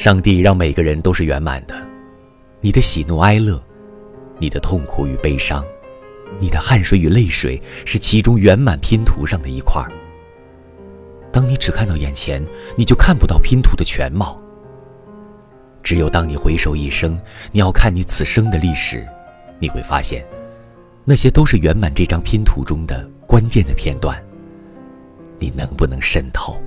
上帝让每个人都是圆满的。你的喜怒哀乐你的痛苦与悲伤你的汗水与泪水是其中圆满拼图上的一块儿。当你只看到眼前你就看不到拼图的全貌。只有当你回首一生你要看你此生的历史你会发现那些都是圆满这张拼图中的关键的片段。你能不能渗透？